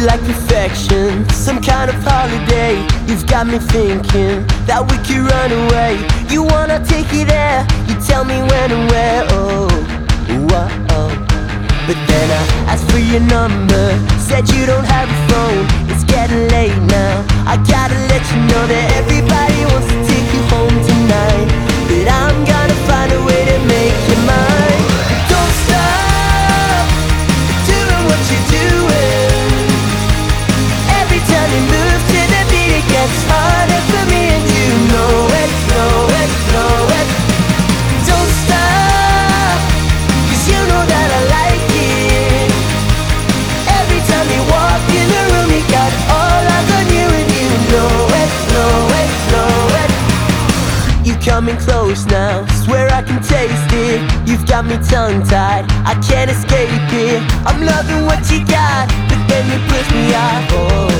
you like perfection, some kind of holiday. You've got me thinking that we could run away. You wanna take it there, you tell me when and where. Oh, whoa. But then I asked for your number, said you don't have a phone. It's getting late now. I gotta let you know that everybody coming close now, swear I can taste it. You've got me tongue tied, I can't escape it. I'm loving what you got, but then you push me off. Oh,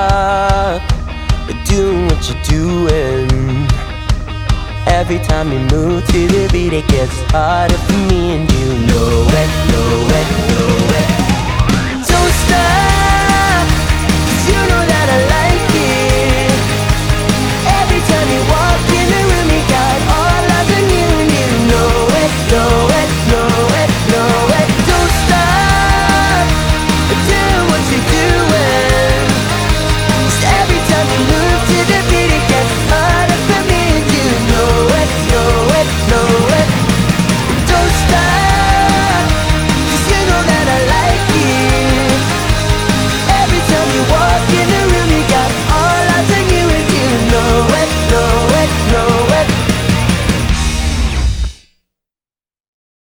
stop doing what you're doing. Every time you move to the beat, it gets harder for me, and you know it, know it, know